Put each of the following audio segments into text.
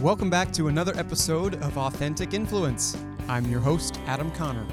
Welcome back to another episode of Authentic Influence. I'm your host, Adam Conner.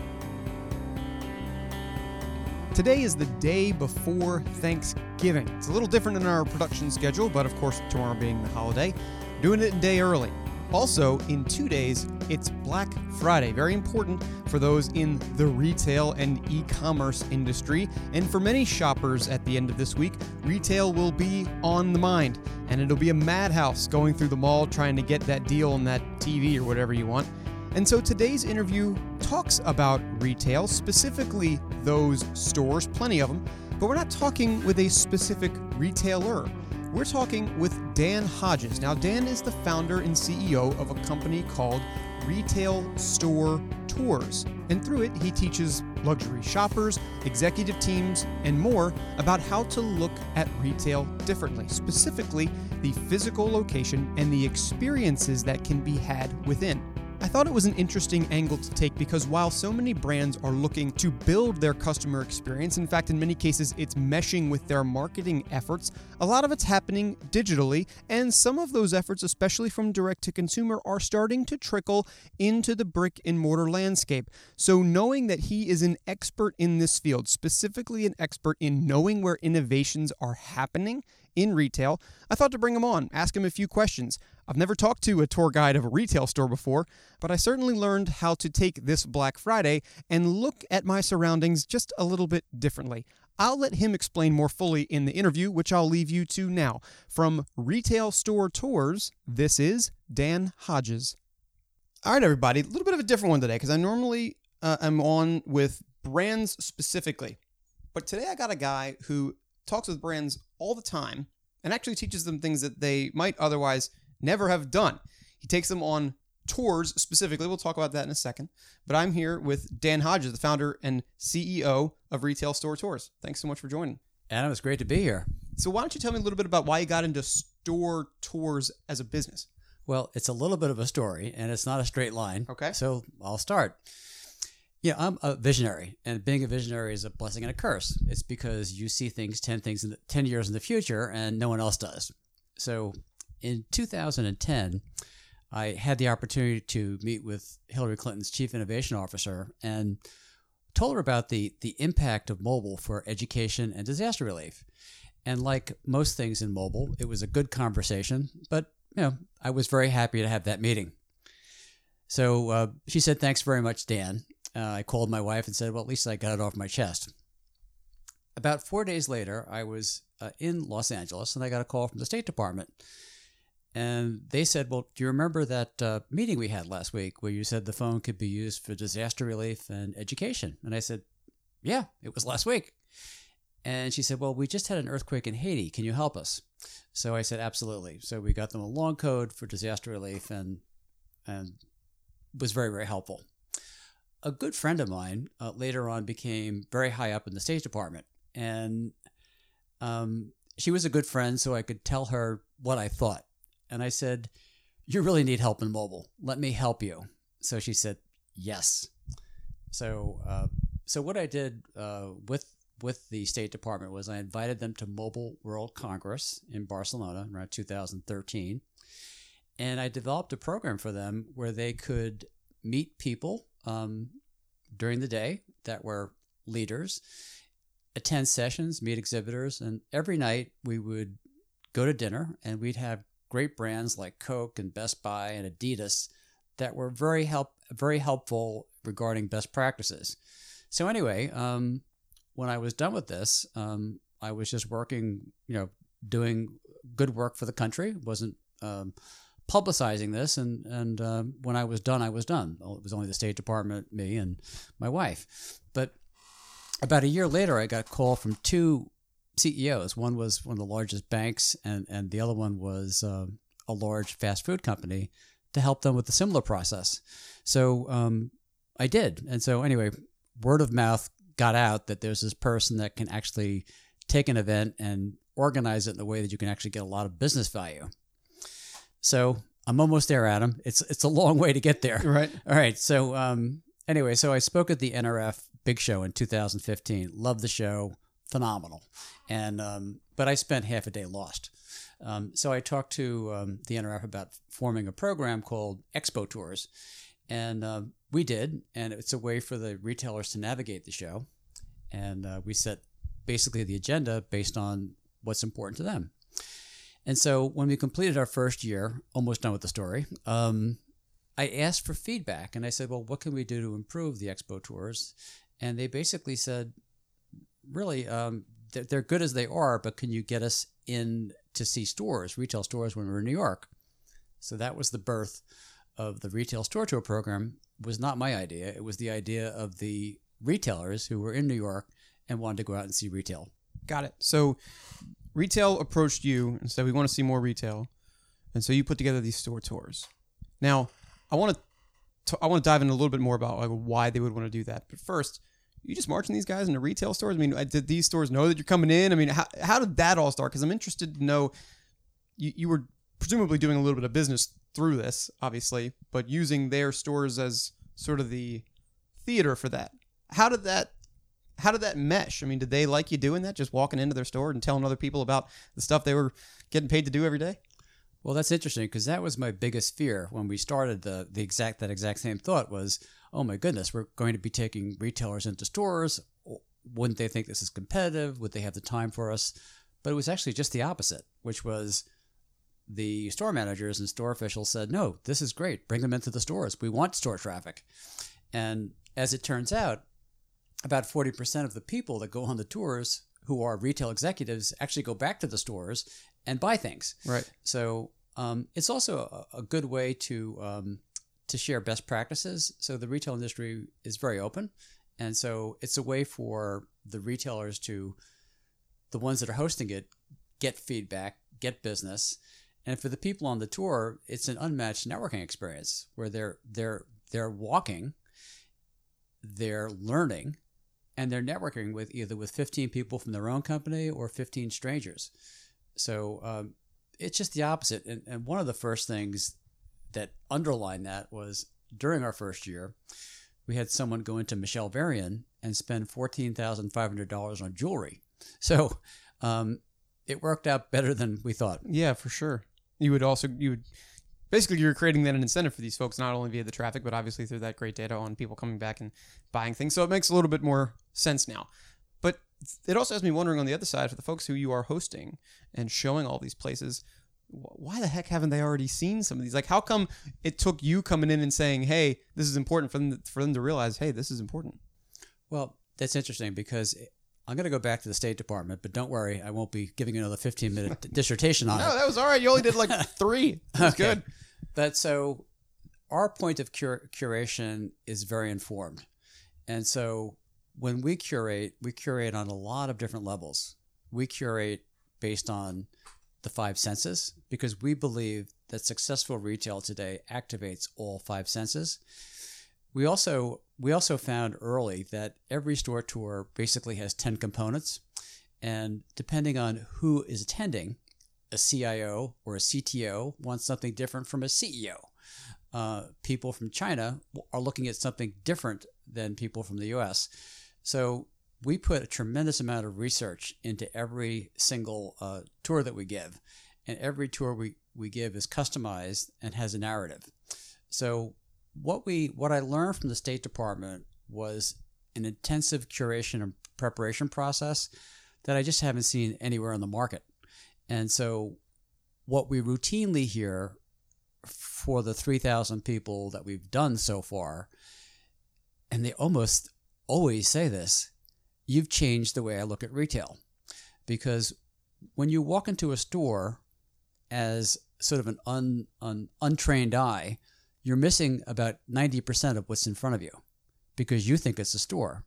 Today is the day before Thanksgiving. It's a little different in our production schedule, but of course, tomorrow being the holiday, doing it a day early. Also, in two days, it's Black Friday. Very important for those in the retail and e commerce industry. And for many shoppers at the end of this week, retail will be on the mind. And it'll be a madhouse going through the mall trying to get that deal on that TV or whatever you want. And so today's interview talks about retail, specifically those stores, plenty of them, but we're not talking with a specific retailer. We're talking with Dan Hodges. Now, Dan is the founder and CEO of a company called Retail Store Tours. And through it, he teaches luxury shoppers, executive teams, and more about how to look at retail differently, specifically the physical location and the experiences that can be had within. I thought it was an interesting angle to take because while so many brands are looking to build their customer experience, in fact, in many cases, it's meshing with their marketing efforts, a lot of it's happening digitally, and some of those efforts, especially from direct to consumer, are starting to trickle into the brick and mortar landscape. So, knowing that he is an expert in this field, specifically an expert in knowing where innovations are happening in retail, I thought to bring him on, ask him a few questions. I've never talked to a tour guide of a retail store before, but I certainly learned how to take this Black Friday and look at my surroundings just a little bit differently. I'll let him explain more fully in the interview, which I'll leave you to now. From Retail Store Tours, this is Dan Hodges. All right, everybody, a little bit of a different one today because I normally uh, am on with brands specifically. But today I got a guy who talks with brands all the time and actually teaches them things that they might otherwise never have done. He takes them on tours specifically. We'll talk about that in a second. But I'm here with Dan Hodges, the founder and CEO of Retail Store Tours. Thanks so much for joining. Adam, it's great to be here. So, why don't you tell me a little bit about why you got into store tours as a business? Well, it's a little bit of a story and it's not a straight line. Okay. So I'll start. Yeah, I'm a visionary, and being a visionary is a blessing and a curse. It's because you see things 10 things in the, 10 years in the future and no one else does. So in 2010, I had the opportunity to meet with Hillary Clinton's chief innovation officer and told her about the the impact of mobile for education and disaster relief. And like most things in mobile, it was a good conversation, but you know, I was very happy to have that meeting. So uh, she said, "Thanks very much, Dan." Uh, I called my wife and said, "Well, at least I got it off my chest." About four days later, I was uh, in Los Angeles, and I got a call from the State Department and they said, Well, do you remember that uh, meeting we had last week where you said the phone could be used for disaster relief and education? And I said, Yeah, it was last week. And she said, Well, we just had an earthquake in Haiti. Can you help us? So I said, Absolutely. So we got them a long code for disaster relief and, and was very, very helpful. A good friend of mine uh, later on became very high up in the State Department. And um, she was a good friend, so I could tell her what I thought and I said, You really need help in mobile. Let me help you. So she said, Yes. So, uh, so what I did uh, with with the State Department was I invited them to Mobile World Congress in Barcelona around 2013, and I developed a program for them where they could meet people um, during the day that were leaders, attend sessions, meet exhibitors, and every night we would go to dinner and we'd have great brands like Coke and Best Buy and Adidas that were very help very helpful regarding best practices. So anyway, um, when I was done with this, um, I was just working, you know, doing good work for the country. wasn't um, publicizing this, and and uh, when I was done, I was done. It was only the State Department, me, and my wife. But about a year later, I got a call from two CEOs. One was one of the largest banks, and, and the other one was uh, a large fast food company to help them with a similar process. So um, I did. And so, anyway, word of mouth got out that there's this person that can actually take an event and organize it in a way that you can actually get a lot of business value. So I'm almost there, Adam. It's it's a long way to get there. Right. All right. So um, anyway, so I spoke at the NRF Big Show in 2015. Loved the show phenomenal. And um, but I spent half a day lost. Um, so I talked to um, the NRF about forming a program called Expo Tours, and uh, we did, and it's a way for the retailers to navigate the show, and uh, we set basically the agenda based on what's important to them. And so when we completed our first year, almost done with the story, um, I asked for feedback and I said, well, what can we do to improve the expo tours? And they basically said, really, um, they're, they're good as they are, but can you get us in to see stores, retail stores when we're in New York? So that was the birth of the retail store tour program. It was not my idea. It was the idea of the retailers who were in New York and wanted to go out and see retail. Got it. So retail approached you and said, "We want to see more retail," and so you put together these store tours. Now, I want to I want to dive in a little bit more about like why they would want to do that. But first, you just marching these guys into retail stores. I mean, uh, did these stores know that you're coming in? I mean, how how did that all start? Because I'm interested to know. You you were presumably doing a little bit of business through this, obviously, but using their stores as sort of the theater for that. How did that how did that mesh? I mean, did they like you doing that, just walking into their store and telling other people about the stuff they were getting paid to do every day? Well, that's interesting because that was my biggest fear when we started the the exact that exact same thought was, oh my goodness, we're going to be taking retailers into stores. Wouldn't they think this is competitive? Would they have the time for us? But it was actually just the opposite, which was the store managers and store officials said, no, this is great. Bring them into the stores. We want store traffic. And as it turns out, about 40% of the people that go on the tours who are retail executives actually go back to the stores and buy things. Right. So um, it's also a, a, good way to um, to share best practices. So the retail industry is very open, and so it's a way for the retailers to, the ones that are hosting it, get feedback, get business, and for the people on the tour, it's an unmatched networking experience where they're they're they're walking, they're learning, and they're networking with either with 15 people from their own company or 15 strangers. So um, it's just the opposite. And, and one of the first things that underlined that was during our first year, we had someone go into Michele Varian and spend $14,500 on jewelry. So um, it worked out better than we thought. Yeah, for sure. You would also, you would basically you're creating then an incentive for these folks not only via the traffic but obviously through that great data on people coming back and buying things so it makes a little bit more sense now but it also has me wondering on the other side for the folks who you are hosting and showing all these places why the heck haven't they already seen some of these like how come it took you coming in and saying hey this is important for them to, for them to realize hey this is important well that's interesting because I'm going to go back to the State Department, but don't worry, I won't be giving another 15 minute dissertation on no, it. No, that was all right. You only did like three. That's okay. good. But so our point of cur- curation is very informed. And so when we curate, we curate on a lot of different levels. We curate based on the five senses because we believe that successful retail today activates all five senses. We also we also found early that every store tour basically has 10 components and depending on who is attending, a CIO or a CTO wants something different from a CEO. Uh, people from China are looking at something different than people from the US. So we put a tremendous amount of research into every single uh, tour that we give. And every tour we, we give is customized and has a narrative. So what we what I learned from the State Department was an intensive curation and preparation process that I just haven't seen anywhere on the market. And so what we routinely hear for the 3,000 people that we've done so far, and they almost always say this you've changed the way I look at retail. Because when you walk into a store as sort of an un, un, untrained eye, you're missing about 90% of what's in front of you because you think it's a store,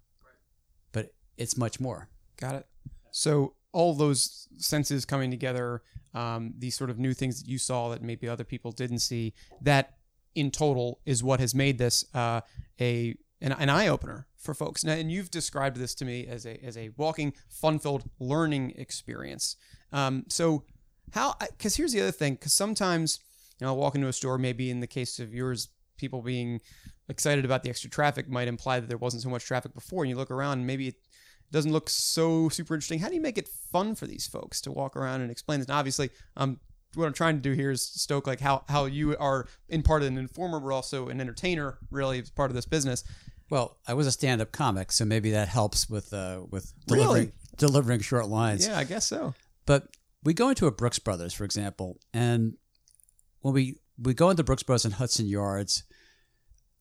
but it's much more. Got it. So all those senses coming together, um, these sort of new things that you saw that maybe other people didn't see, that in total is what has made this uh, a an, an eye opener for folks. Now, and you've described this to me as a as a walking, fun filled learning experience. Um, so how? Because here's the other thing. Because sometimes you know, I'll walk into a store, maybe in the case of yours, people being excited about the extra traffic might imply that there wasn't so much traffic before. And you look around, and maybe it doesn't look so super interesting. How do you make it fun for these folks to walk around and explain this? And obviously, I'm what I'm trying to do here is stoke like how how you are in part an informer, but also an entertainer. Really, as part of this business. Well, I was a stand-up comic, so maybe that helps with uh, with Really? delivering delivering short lines. Yeah, I guess so. But we go into a Brooks Brothers, for example, and when we we go into Brooks Brothers and Hudson Yards,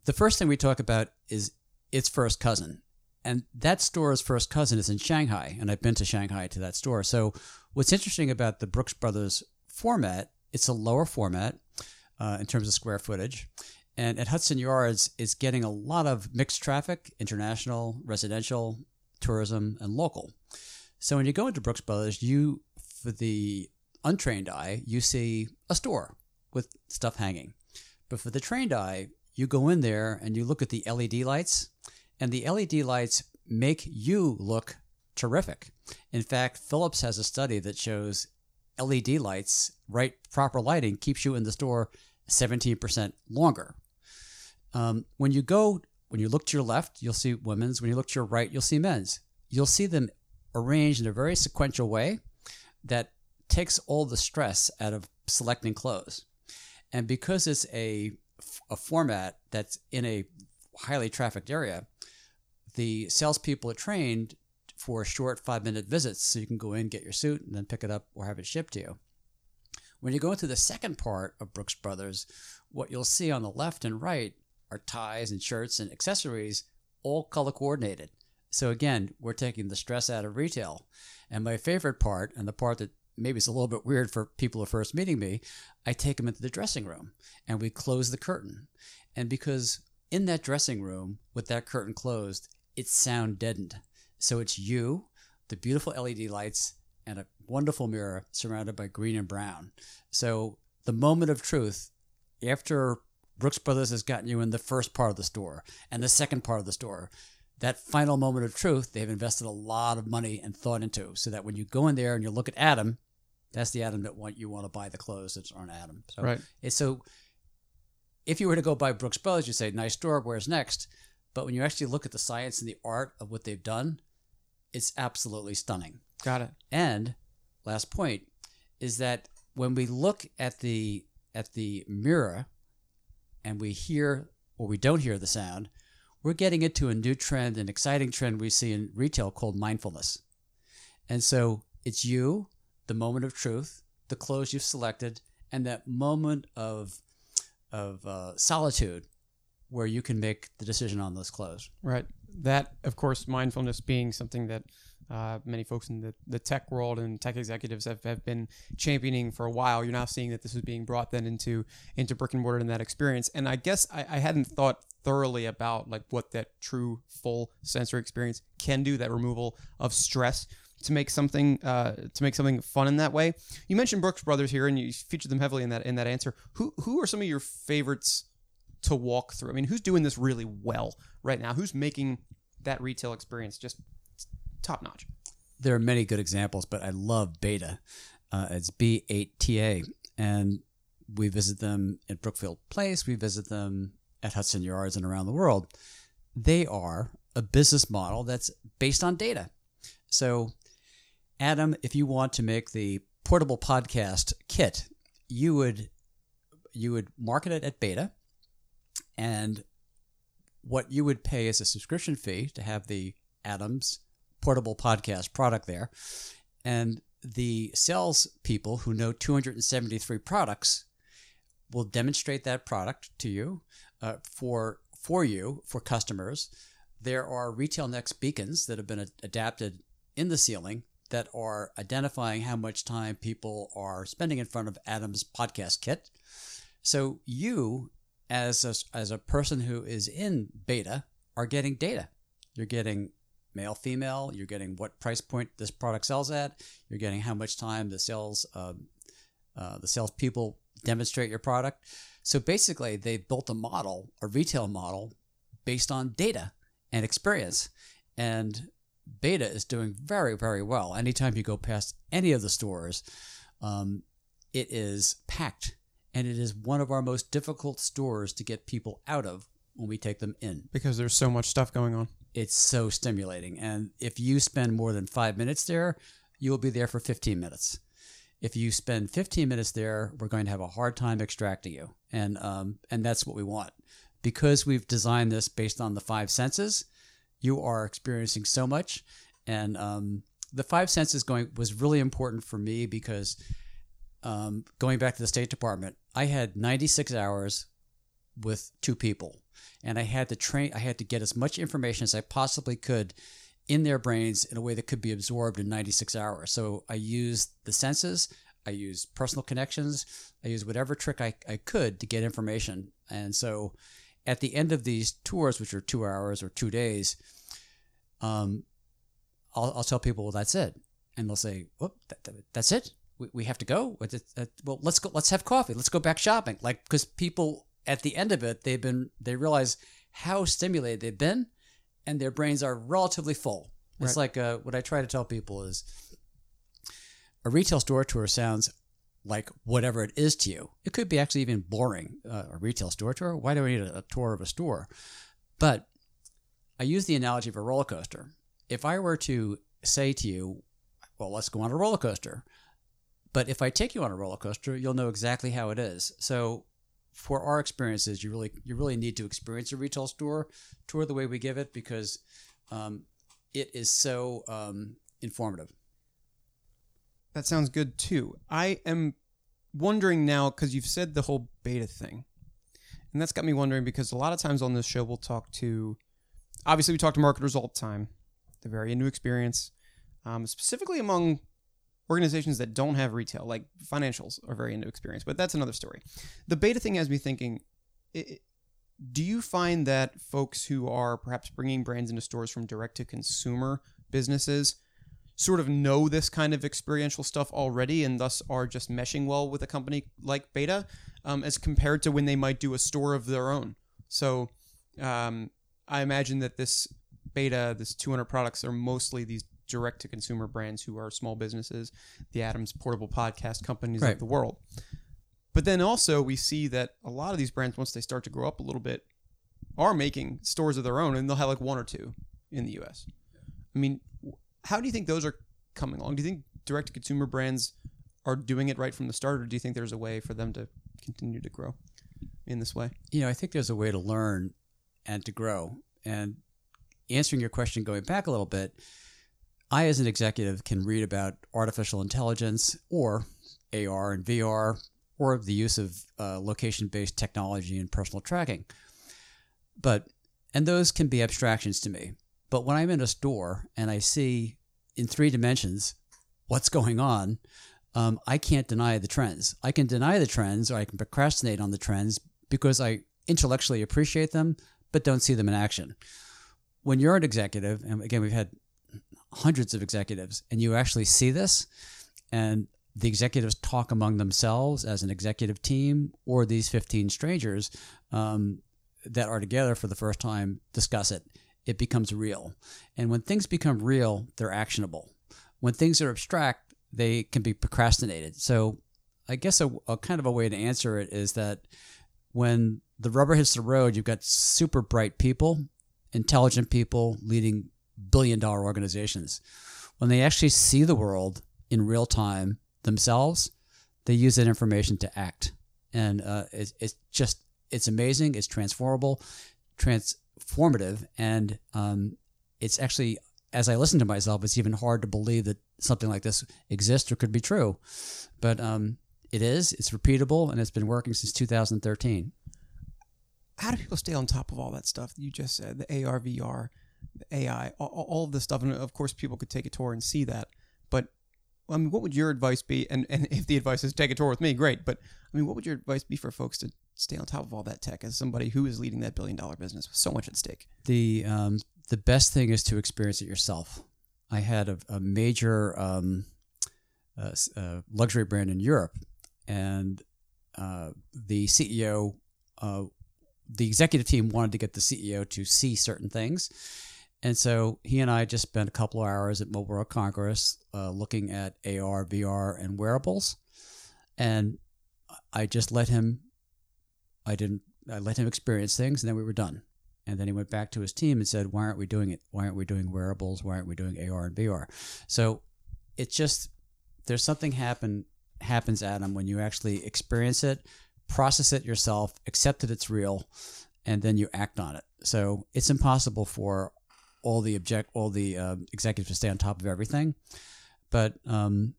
the first thing we talk about is its first cousin, and that store's first cousin is in Shanghai, and I've been to Shanghai to that store. So what's interesting about the Brooks Brothers format, it's a lower format uh, in terms of square footage. And at Hudson Yards, it's getting a lot of mixed traffic, international, residential, tourism, and local. So when you go into Brooks Brothers, you, for the untrained eye, you see a store with stuff hanging. But for the trained eye, you go in there and you look at the LED lights, and the LED lights make you look terrific. In fact, Philips has a study that shows LED lights, right proper lighting, keeps you in the store 17% longer. Um, when you go, when you look to your left, you'll see women's. When you look to your right, you'll see men's. You'll see them arranged in a very sequential way that takes all the stress out of selecting clothes. And because it's a, a format that's in a highly trafficked area, the salespeople are trained for short five minute visits so you can go in, get your suit, and then pick it up or have it shipped to you. When you go into the second part of Brooks Brothers, what you'll see on the left and right are ties and shirts and accessories, all color coordinated. So again, we're taking the stress out of retail. And my favorite part, and the part that maybe is a little bit weird for people who are first meeting me, I take them into the dressing room and we close the curtain. And because in that dressing room with that curtain closed, it's sound deadened. So it's you, the beautiful LED lights, and a wonderful mirror surrounded by green and brown. So the moment of truth, after Brooks Brothers has gotten you in the first part of the store and the second part of the store, that final moment of truth, they've invested a lot of money and thought into, so that when you go in there and you look at Adam, that's the Adam that want you want to buy the clothes that aren't Adam. So Right. so. If you were to go buy Brooks Brothers, you'd say nice store, where's next? But when you actually look at the science and the art of what they've done, it's absolutely stunning. Got it. And last point is that when we look at the at the mirror and we hear or we don't hear the sound, we're getting into a new trend, an exciting trend we see in retail called mindfulness. And so it's you, the moment of truth, the clothes you've selected, and that moment of of uh, solitude where you can make the decision on those clothes. Right. That, of course, mindfulness being something that uh, many folks in the, the tech world and tech executives have, have been championing for a while. You're now seeing that this is being brought then into into brick and mortar in that experience. And I guess I, I hadn't thought thoroughly about like what that true full sensory experience can do. That removal of stress to make something uh, to make something fun in that way. You mentioned Brooks Brothers here, and you featured them heavily in that in that answer. Who who are some of your favorites to walk through? I mean, who's doing this really well right now? Who's making that retail experience just top notch? there are many good examples, but I love B8TA. Uh, it's B8TA, and we visit them at Brookfield Place. We visit them at Hudson Yards and around the world. They are a business model that's based on data. So, Adam, if you want to make the portable podcast kit, you would you would market it at B8TA, and what you would pay is a subscription fee to have the Adams portable podcast product there. And the sales people who know 273 products will demonstrate that product to you uh, for for you for customers. There are RetailNext beacons that have been ad- adapted in the ceiling that are identifying how much time people are spending in front of Adam's podcast kit. So you, as a, as a person who is in B8TA, are getting data. You're getting male, female. You're getting what price point this product sells at. You're getting how much time the sales um, uh, the salespeople demonstrate your product. So basically, they built a model, a retail model, based on data and experience. And B8TA is doing very, very well. Anytime you go past any of the stores, um, it is packed, and it is one of our most difficult stores to get people out of when we take them in Because there's so much stuff going on. it's so stimulating. And if you spend more than five minutes there, you will be there for 15 minutes. if you spend 15 minutes there, we're going to have a hard time extracting you, and um, and that's what we want because we've designed this based on the five senses. You are experiencing so much, and um, the five senses going was really important for me because um, going back to the State Department, I had 96 hours with two people, and I had to train. I had to get as much information as I possibly could in their brains in a way that could be absorbed in 96 hours. So I used the senses, I used personal connections, I used whatever trick I, I could to get information. And so at the end of these tours, which are two hours or two days, um, I'll, I'll tell people, well, that's it. And they'll say, well, that, that, that's it. We, we have to go. With it uh well, let's go. Let's have coffee. Let's go back shopping. Like, because people at the end of it, they've been, they realize how stimulated they've been and their brains are relatively full. It's like uh, what I try to tell people is a retail store tour sounds like whatever it is to you. It could be actually even boring. Uh, a retail store tour. Why do I need a, a tour of a store? But I use the analogy of a roller coaster. If I were to say to you, well, let's go on a roller coaster. But if I take you on a roller coaster, you'll know exactly how it is. So for our experiences, you really you really need to experience a retail store tour the way we give it because um, it is so um, informative. That sounds good too. I am wondering now because you've said the whole B8TA thing, and that's got me wondering because a lot of times on this show we'll talk to, obviously we talk to marketers all the time. They're very into experience, um, specifically among organizations that don't have retail, like financials, are very into experience, but that's another story. The B8TA thing has me thinking. It, do you find that folks who are perhaps bringing brands into stores from direct to consumer businesses sort of know this kind of experiential stuff already and thus are just meshing well with a company like B8TA um, as compared to when they might do a store of their own? So um, I imagine that this B8TA, this 200 products, are mostly these direct to consumer brands who are small businesses, the Adams portable podcast companies right. of the world. But then also we see that a lot of these brands, once they start to grow up a little bit, are making stores of their own, and they'll have like one or two in the U.S. I mean, how do you think those are coming along? Do you think direct to consumer brands are doing it right from the start, or do you think there's a way for them to continue to grow in this way? You know, I think there's a way to learn and to grow. And answering your question, going back a little bit, I, as an executive, can read about artificial intelligence or AR and VR or the use of uh, location based technology and personal tracking. But, and those can be abstractions to me. But when I'm in a store and I see in three dimensions what's going on, um, I can't deny the trends. I can deny the trends or I can procrastinate on the trends because I intellectually appreciate them but don't see them in action. When you're an executive, and again, we've had hundreds of executives, and you actually see this, and the executives talk among themselves as an executive team, or these 15 strangers um, that are together for the first time discuss it. It becomes real. And when things become real, they're actionable. When things are abstract, they can be procrastinated. So, I guess a, a kind of a way to answer it is that when the rubber hits the road, you've got super bright people, intelligent people leading billion dollar organizations. When they actually see the world in real time themselves, they use that information to act. And uh, it's, it's, just, it's amazing. It's transformable, transformative. And um, it's actually, as I listen to myself, it's even hard to believe that something like this exists or could be true. But um, it is, it's repeatable, and it's been working since 2013. How do people stay on top of all that stuff you just said, the AR, VR? AI, all, all of this stuff. And of course, people could take a tour and see that. But I mean, what would your advice be? And, and if the advice is take a tour with me, great. But I mean, what would your advice be for folks to stay on top of all that tech as somebody who is leading that billion dollar business with so much at stake? The um, the best thing is to experience it yourself. I had a, a major um, uh, uh, luxury brand in Europe, and uh, the CEO, uh, the executive team wanted to get the CEO to see certain things and so he and I just spent a couple of hours at Mobile World Congress uh, looking at AR, VR, and wearables. And I just let him, I didn't, I let him experience things, and then we were done. And then he went back to his team and said, Why aren't we doing it? Why aren't we doing wearables? Why aren't we doing AR and VR? So it's just, there's something happen happens, Adam, when you actually experience it, process it yourself, accept that it's real, and then you act on it. So it's impossible for all the object, all the uh, executives to stay on top of everything. But um,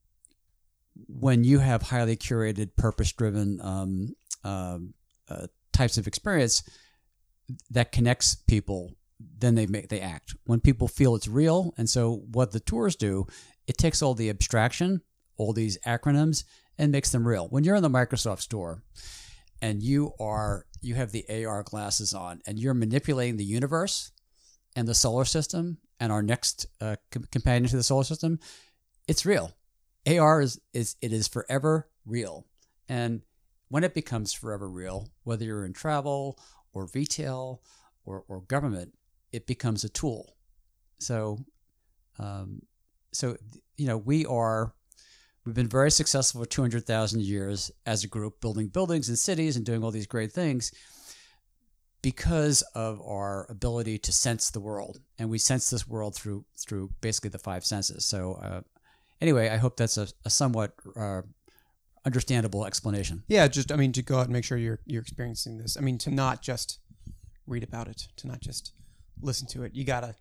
when you have highly curated, purpose-driven um, um uh, types of experience that connects people, then they make they act. When people feel it's real, and so what the tours do, it takes all the abstraction, all these acronyms, and makes them real. When you're in the Microsoft store, and you are you have the AR glasses on, and you're manipulating the universe and the solar system and our next uh, companion to the solar system, it's real. AR is, is it is forever real. And when it becomes forever real, whether you're in travel or retail or, or government, it becomes a tool. So, um, so you know, we are we've been very successful for 200,000 years as a group, building buildings and cities and doing all these great things because of our ability to sense the world, and we sense this world through through basically the five senses. So, uh, anyway, I hope that's a, a somewhat uh, understandable explanation. Yeah, just I mean to go out and make sure you're you're experiencing this. I mean to not just read about it, to not just listen to it. You gotta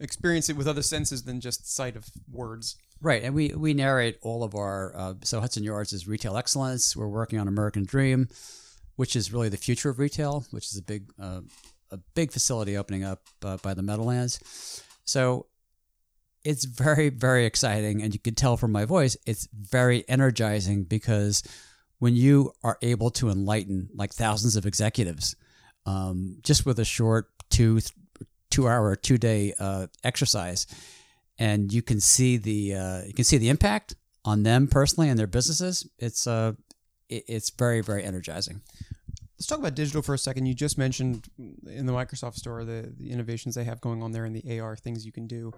experience it with other senses than just sight of words. Right, and we we narrate all of our. Uh, so Hudson Yards is retail excellence. We're working on American Dream which is really the future of retail, which is a big uh, a big facility opening up uh, by the Meadowlands. So it's very very exciting, and you can tell from my voice, it's very energizing because when you are able to enlighten like thousands of executives um, just with a short two two hour two day uh, exercise, and you can see the uh, you can see the impact on them personally and their businesses. It's uh, it's very very energizing. Let's talk about digital for a second. You just mentioned in the Microsoft Store the, the innovations they have going on there and the AR things you can do.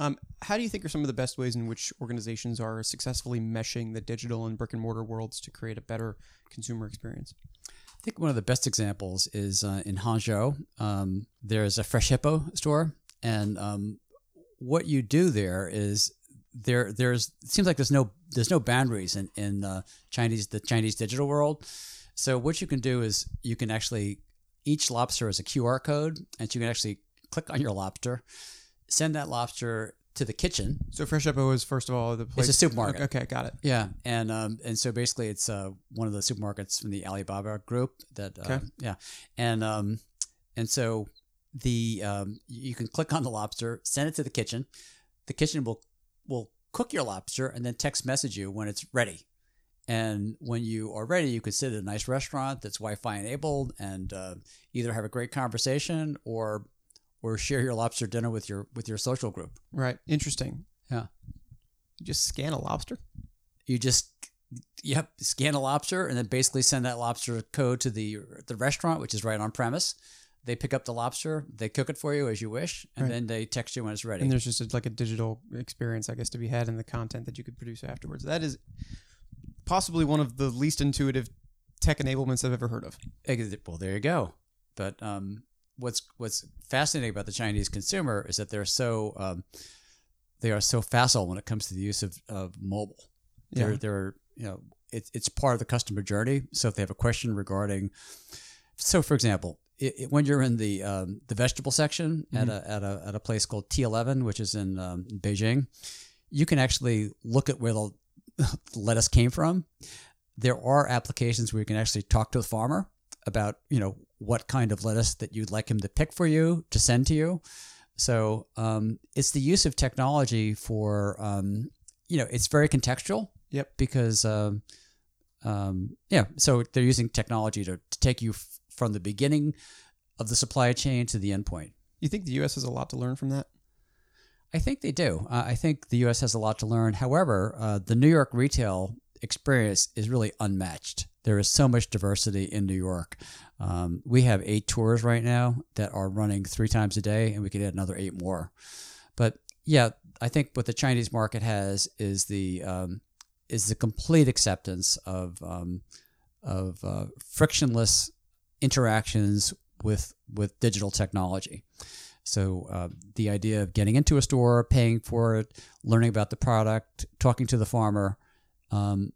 Um, how do you think are some of the best ways in which organizations are successfully meshing the digital and brick and mortar worlds to create a better consumer experience? I think one of the best examples is uh, in Hangzhou. Um, there's a Fresh Hippo store, and um, what you do there is there. There's it seems like there's no there's no boundaries in in uh, Chinese the Chinese digital world. So what you can do is you can actually each lobster has a QR code, and you can actually click on your lobster, send that lobster to the kitchen. So Fresh Hippo is first of all the place. It's a supermarket. Okay, got it. Yeah, and um, and so basically it's uh, one of the supermarkets from the Alibaba group. That uh, okay. yeah, and um, and so the um, you can click on the lobster, send it to the kitchen. The kitchen will will cook your lobster and then text message you when it's ready. And when you are ready, you could sit at a nice restaurant that's Wi-Fi enabled and uh, either have a great conversation or or share your lobster dinner with your with your social group. Right. Interesting. Yeah. You just scan a lobster. You just yep scan a lobster and then basically send that lobster code to the the restaurant, which is right on premise. They pick up the lobster, they cook it for you as you wish, and right. then they text you when it's ready. And there's just a, like a digital experience, I guess, to be had in the content that you could produce afterwards. That is possibly one of the least intuitive tech enablements I've ever heard of. Well, there you go. But um, what's what's fascinating about the Chinese consumer is that they're so um, they are so facile when it comes to the use of, of mobile. They're yeah. they're you know it's it's part of the customer journey. So if they have a question regarding, so for example, it, it, when you're in the um, the vegetable section mm-hmm. at a at a at a place called T11, which is in um, Beijing, you can actually look at where the lettuce came from. There are applications where you can actually talk to the farmer about, you know, what kind of lettuce that you'd like him to pick for you to send to you. So um, it's the use of technology for, um, you know, it's very contextual. Yep. Because, um, um, yeah, so they're using technology to, to take you from the beginning of the supply chain to the endpoint. You think the U.S. has a lot to learn from that? I think they do. Uh, I think the U.S. has a lot to learn. However, uh, the New York retail experience is really unmatched. There is so much diversity in New York. Um, we have eight tours right now that are running three times a day, and we could add another eight more. But yeah, I think what the Chinese market has is the um, is the complete acceptance of um, of uh, frictionless interactions with with digital technology. So uh, the idea of getting into a store, paying for it, learning about the product, talking to the farmer, um,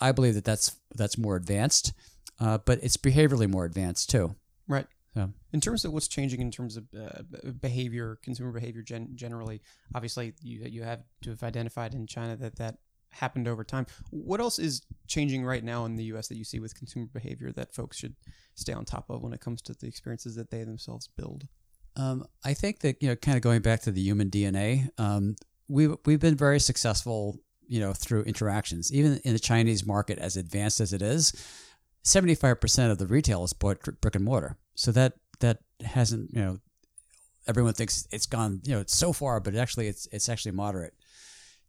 I believe that that's that's more advanced, uh, but it's behaviorally more advanced too. Right. Yeah. In terms of what's changing in terms of uh, behavior, consumer behavior gen- generally, obviously you you have to have identified in China that that happened over time. What else is changing right now in the U.S. that you see with consumer behavior that folks should stay on top of when it comes to the experiences that they themselves build? Um, I think that you know, kind of going back to the human DNA, um, we've we've been very successful, you know, through interactions. Even in the Chinese market, as advanced as it is, seventy five percent of the retail is bought brick and mortar. So that that hasn't, you know, everyone thinks it's gone, you know, it's so far, but actually, it's it's actually moderate.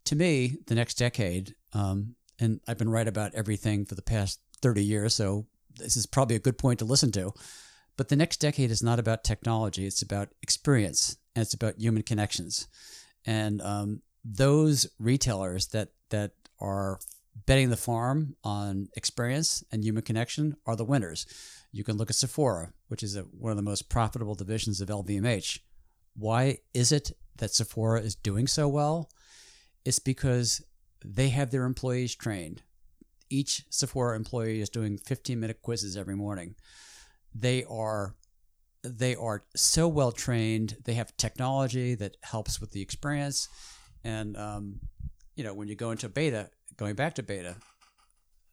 To me, the next decade, um, and I've been right about everything for the past thirty years, so this is probably a good point to listen to. But the next decade is not about technology, it's about experience and it's about human connections. And um, those retailers that, that are betting the farm on experience and human connection are the winners. You can look at Sephora, which is a, one of the most profitable divisions of LVMH. Why is it that Sephora is doing so well? It's because they have their employees trained. Each Sephora employee is doing 15 minute quizzes every morning they are they are so well trained. They have technology that helps with the experience, and um, you know when you go into B8TA, going back to B8TA,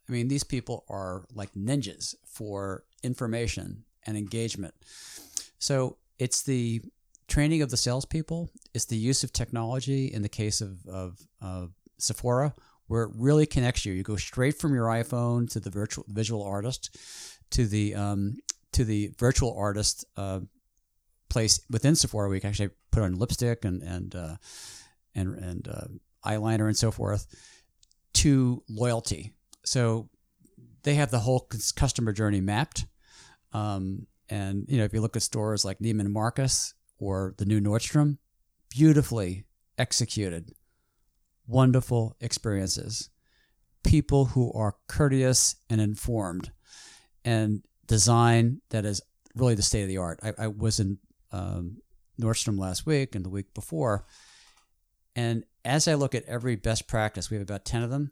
I mean these people are like ninjas for information and engagement. So it's the training of the salespeople. It's the use of technology in the case of, of, of Sephora, where it really connects you. You go straight from your iPhone to the virtual visual artist, to the um, to the virtual artist uh, place within Sephora. We can actually put on lipstick and and uh, and and uh, eyeliner and so forth to loyalty. So they have the whole customer journey mapped. Um, and you know, if you look at stores like Neiman Marcus or the new Nordstrom, beautifully executed, wonderful experiences. People who are courteous and informed, and design that is really the state of the art. I, I was in um, Nordstrom last week and the week before, and as I look at every best practice, we have about 10 of them,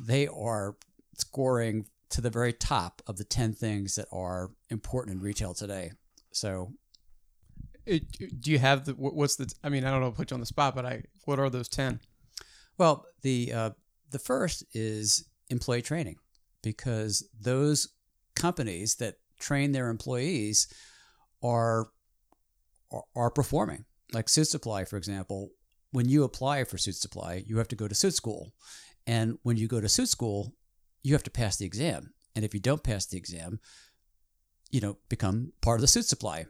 they are scoring to the very top of the 10 things that are important in retail today. So, it, do you have the what's the I mean, I don't know put you on the spot, but I what are those 10? Well, the uh, the first is employee training because those companies that train their employees are are, performing. Like Suit Supply, for example, when you apply for Suit Supply, you have to go to Suit School, and when you go to Suit School, you have to pass the exam. And if you don't pass the exam, you know, become part of the Suit Supply.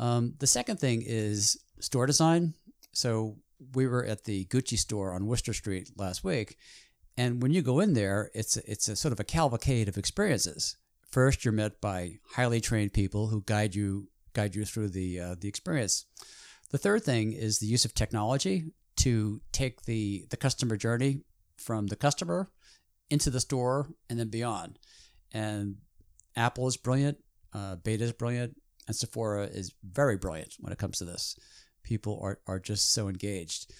Um, the second thing is store design. So we were at the Gucci store on Wooster Street last week, and when you go in there, it's it's a sort of a cavalcade of experiences. First, you're met by highly trained people who guide you guide you through the uh, the experience. The third thing is the use of technology to take the the customer journey from the customer into the store and then beyond. And Apple is brilliant, uh, B8TA is brilliant, and Sephora is very brilliant when it comes to this. People are, are just so engaged.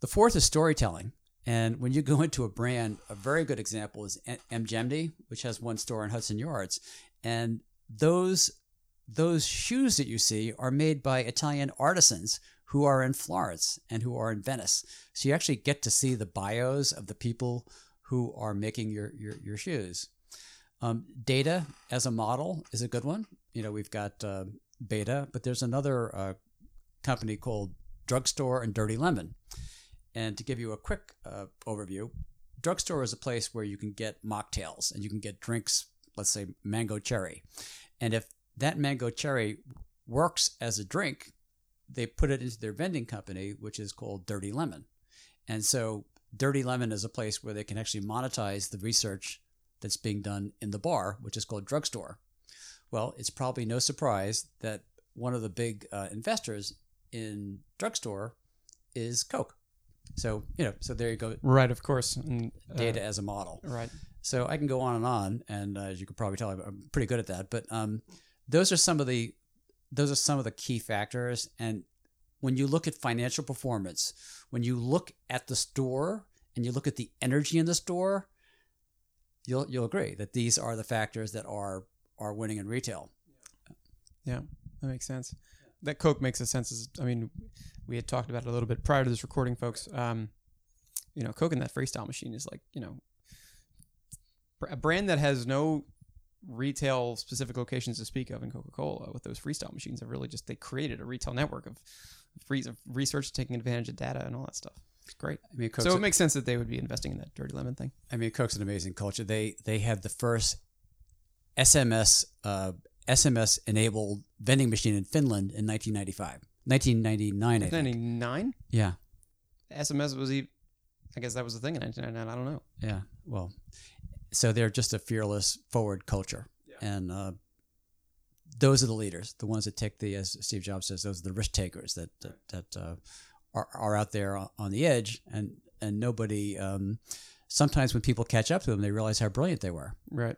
The fourth is storytelling. And when you go into a brand, a very good example is M.Gemi, which has one store in Hudson Yards, and those those shoes that you see are made by Italian artisans who are in Florence and who are in Venice. So you actually get to see the bios of the people who are making your your, your shoes. Um, data as a model is a good one. You know, we've got uh, B8TA, but there's another uh, company called Drugstore and Dirty Lemon and to give you a quick uh, overview, drugstore is a place where you can get mocktails and you can get drinks, let's say mango cherry. And if that mango cherry works as a drink, they put it into their vending company, which is called Dirty Lemon. And so Dirty Lemon is a place where they can actually monetize the research that's being done in the bar, which is called drugstore. Well, it's probably no surprise that one of the big uh, investors in drugstore is Coke. So you know, so there you go. Right, of course. And, uh, Data as a model. Right. So I can go on and on, and uh, as you could probably tell, I'm pretty good at that. But um, those are some of the those are some of the key factors. And when you look at financial performance, when you look at the store and you look at the energy in the store, you'll you'll agree that these are the factors that are are winning in retail. Yeah, that makes sense. That Coke makes a sense. As, I mean, we had talked about it a little bit prior to this recording, folks. Um, you know, Coke in that freestyle machine is like, you know, a brand that has no retail specific locations to speak of in Coca-Cola with those freestyle machines have really just they created a retail network of free of research taking advantage of data and all that stuff. It's great. I mean, Coke's so a- it makes sense that they would be investing in that dirty lemon thing. I mean, Coke's an amazing culture. They they had the first SMS uh, SMS enabled vending machine in Finland in 1995, 1999. I think. 1999, Yeah, SMS was even. I guess that was the thing in 1999. I don't know. yeah. Well, so they're just a fearless, forward culture, and uh, those are the leaders, the ones that take the, as Steve Jobs says, those are the risk takers that that, that uh, are are out there on the edge, and and nobody. Um, sometimes when people catch up to them, they realize how brilliant they were. Right.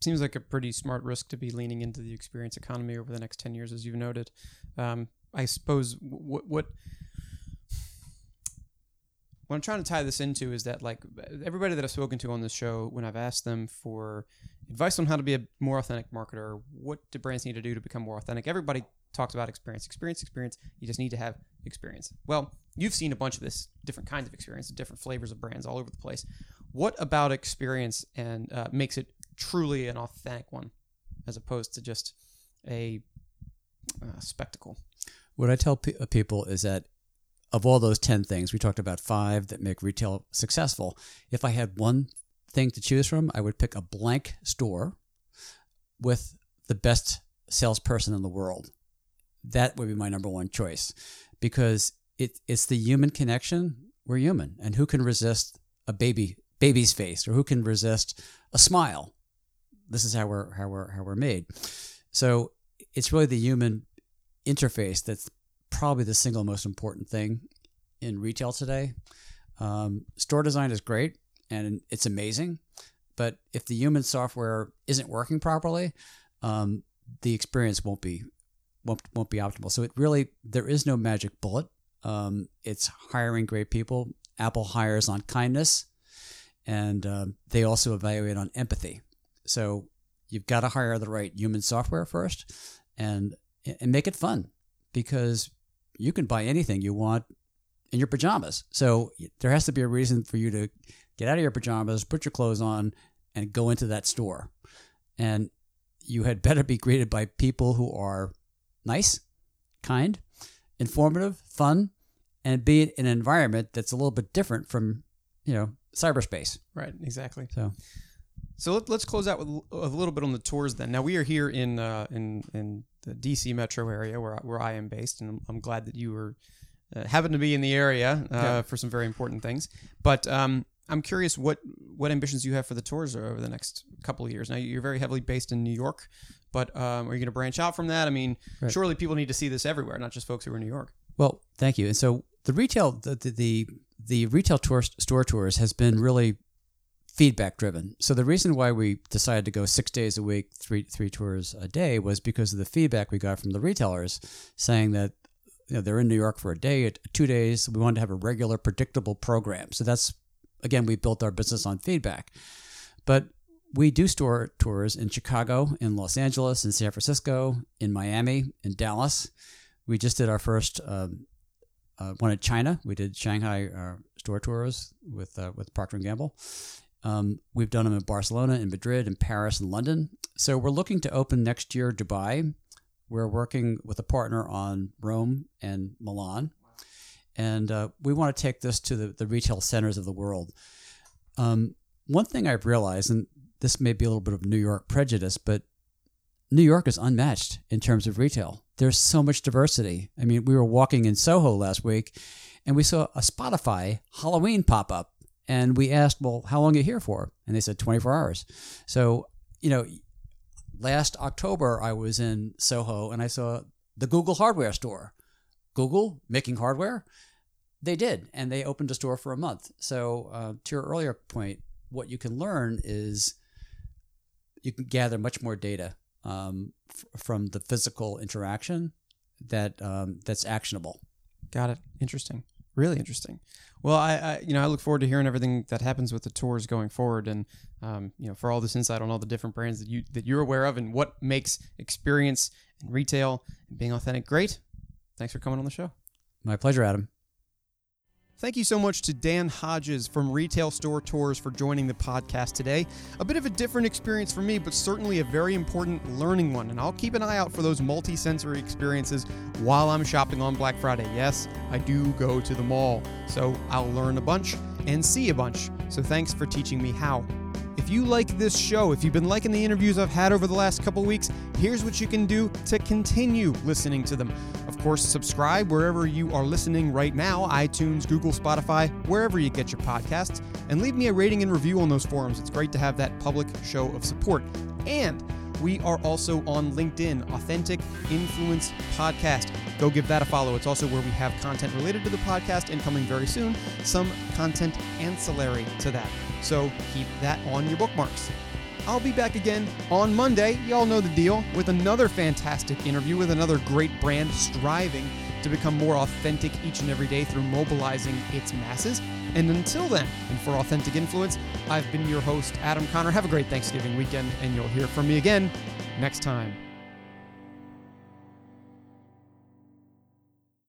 Seems like a pretty smart risk to be leaning into the experience economy over the next 10 years, as you've noted. Um, I suppose what, what, what I'm trying to tie this into is that, like, everybody that I've spoken to on this show, when I've asked them for advice on how to be a more authentic marketer, what do brands need to do to become more authentic? Everybody talks about experience, experience, experience. You just need to have experience. Well, you've seen a bunch of this, different kinds of experience, different flavors of brands all over the place. What about experience and uh, makes it truly an authentic one, as opposed to just a uh, spectacle? What I tell pe- uh, people is that of all those 10 things, we talked about five that make retail successful. If I had one thing to choose from, I would pick a blank store with the best salesperson in the world. That would be my number one choice because it, it's the human connection. We're human. And who can resist a baby baby's face or who can resist a smile? This is how we're how we're how we're made. So it's really the human interface that's probably the single most important thing in retail today. Um, store design is great and it's amazing, but if the human software isn't working properly, um, the experience won't be won't, won't be optimal. So it really there is no magic bullet. Um, it's hiring great people. Apple hires on kindness, and um, they also evaluate on empathy. So you've got to hire the right human software first, and and make it fun because you can buy anything you want in your pajamas. So there has to be a reason for you to get out of your pajamas, put your clothes on, and go into that store. And you had better be greeted by people who are nice, kind, informative, fun, and be in an environment that's a little bit different from, you know, cyberspace. Right, exactly. So So let, let's close out with a little bit on the tours then. Now we are here in uh, in in the DC metro area where where I am based, and I'm, I'm glad that you were uh, happen to be in the area uh, Yeah. for some very important things. But um, I'm curious what what ambitions you have for the tours over the next couple of years. Now you're very heavily based in New York, but um, are you going to branch out from that? I mean, Right. surely people need to see this everywhere, not just folks who are in New York. Well, thank you. And so the retail, the the the, the retail tour, store tours has been really feedback driven. So the reason why we decided to go six days a week, three three tours a day, was because of the feedback we got from the retailers saying that you know they're in New York for a day, two days. We wanted to have a regular, predictable program. So that's again, we built our business on feedback. But we do store tours in Chicago, in Los Angeles, in San Francisco, in Miami, in Dallas. We just did our first um, uh, one in China. We did Shanghai uh, store tours with uh, with Procter and Gamble. Um, we've done them in Barcelona, in Madrid, in Paris, and London. So we're looking to open next year Dubai. We're working with a partner on Rome and Milan, and uh, we want to take this to the, the retail centers of the world. Um, one thing I've realized, and this may be a little bit of New York prejudice, but New York is unmatched in terms of retail. There's so much diversity. I mean, we were walking in Soho last week and we saw a Spotify Halloween pop up. And we asked, well, how long are you here for? And they said 24 hours. So, you know, last October I was in Soho and I saw the Google hardware store. Google making hardware? They did. And they opened a store for a month. So, uh, to your earlier point, what you can learn is you can gather much more data um, f- from the physical interaction that um, that's actionable. Got it. Interesting. Really interesting. Well, I, I, you know I look forward to hearing everything that happens with the tours going forward, and um, you know for all this insight on all the different brands that you that you're aware of and what makes experience and retail and being authentic great. Thanks for coming on the show. My pleasure, Adam. Thank you so much to Dan Hodges from Retail Store Tours for joining the podcast today. A bit of a different experience for me, but certainly a very important learning one. And I'll keep an eye out for those multi sensory experiences while I'm shopping on Black Friday. Yes, I do go to the mall, so I'll learn a bunch and see a bunch. So thanks for teaching me how. If you like this show, if you've been liking the interviews I've had over the last couple weeks, here's what you can do to continue listening to them. Of course, subscribe wherever you are listening right now iTunes, Google, Spotify, wherever you get your podcasts, and leave me a rating and review on those forums. It's great to have that public show of support. And we are also on LinkedIn, Authentic Influence Podcast. Go give that a follow. It's also where we have content related to the podcast and coming very soon, some content ancillary to that. So keep that on your bookmarks. I'll be back again on Monday. Y'all know the deal with another fantastic interview with another great brand striving to become more authentic each and every day through mobilizing its masses. And until then, and for Authentic Influence, I've been your host, Adam Conner. Have a great Thanksgiving weekend, and you'll hear from me again next time.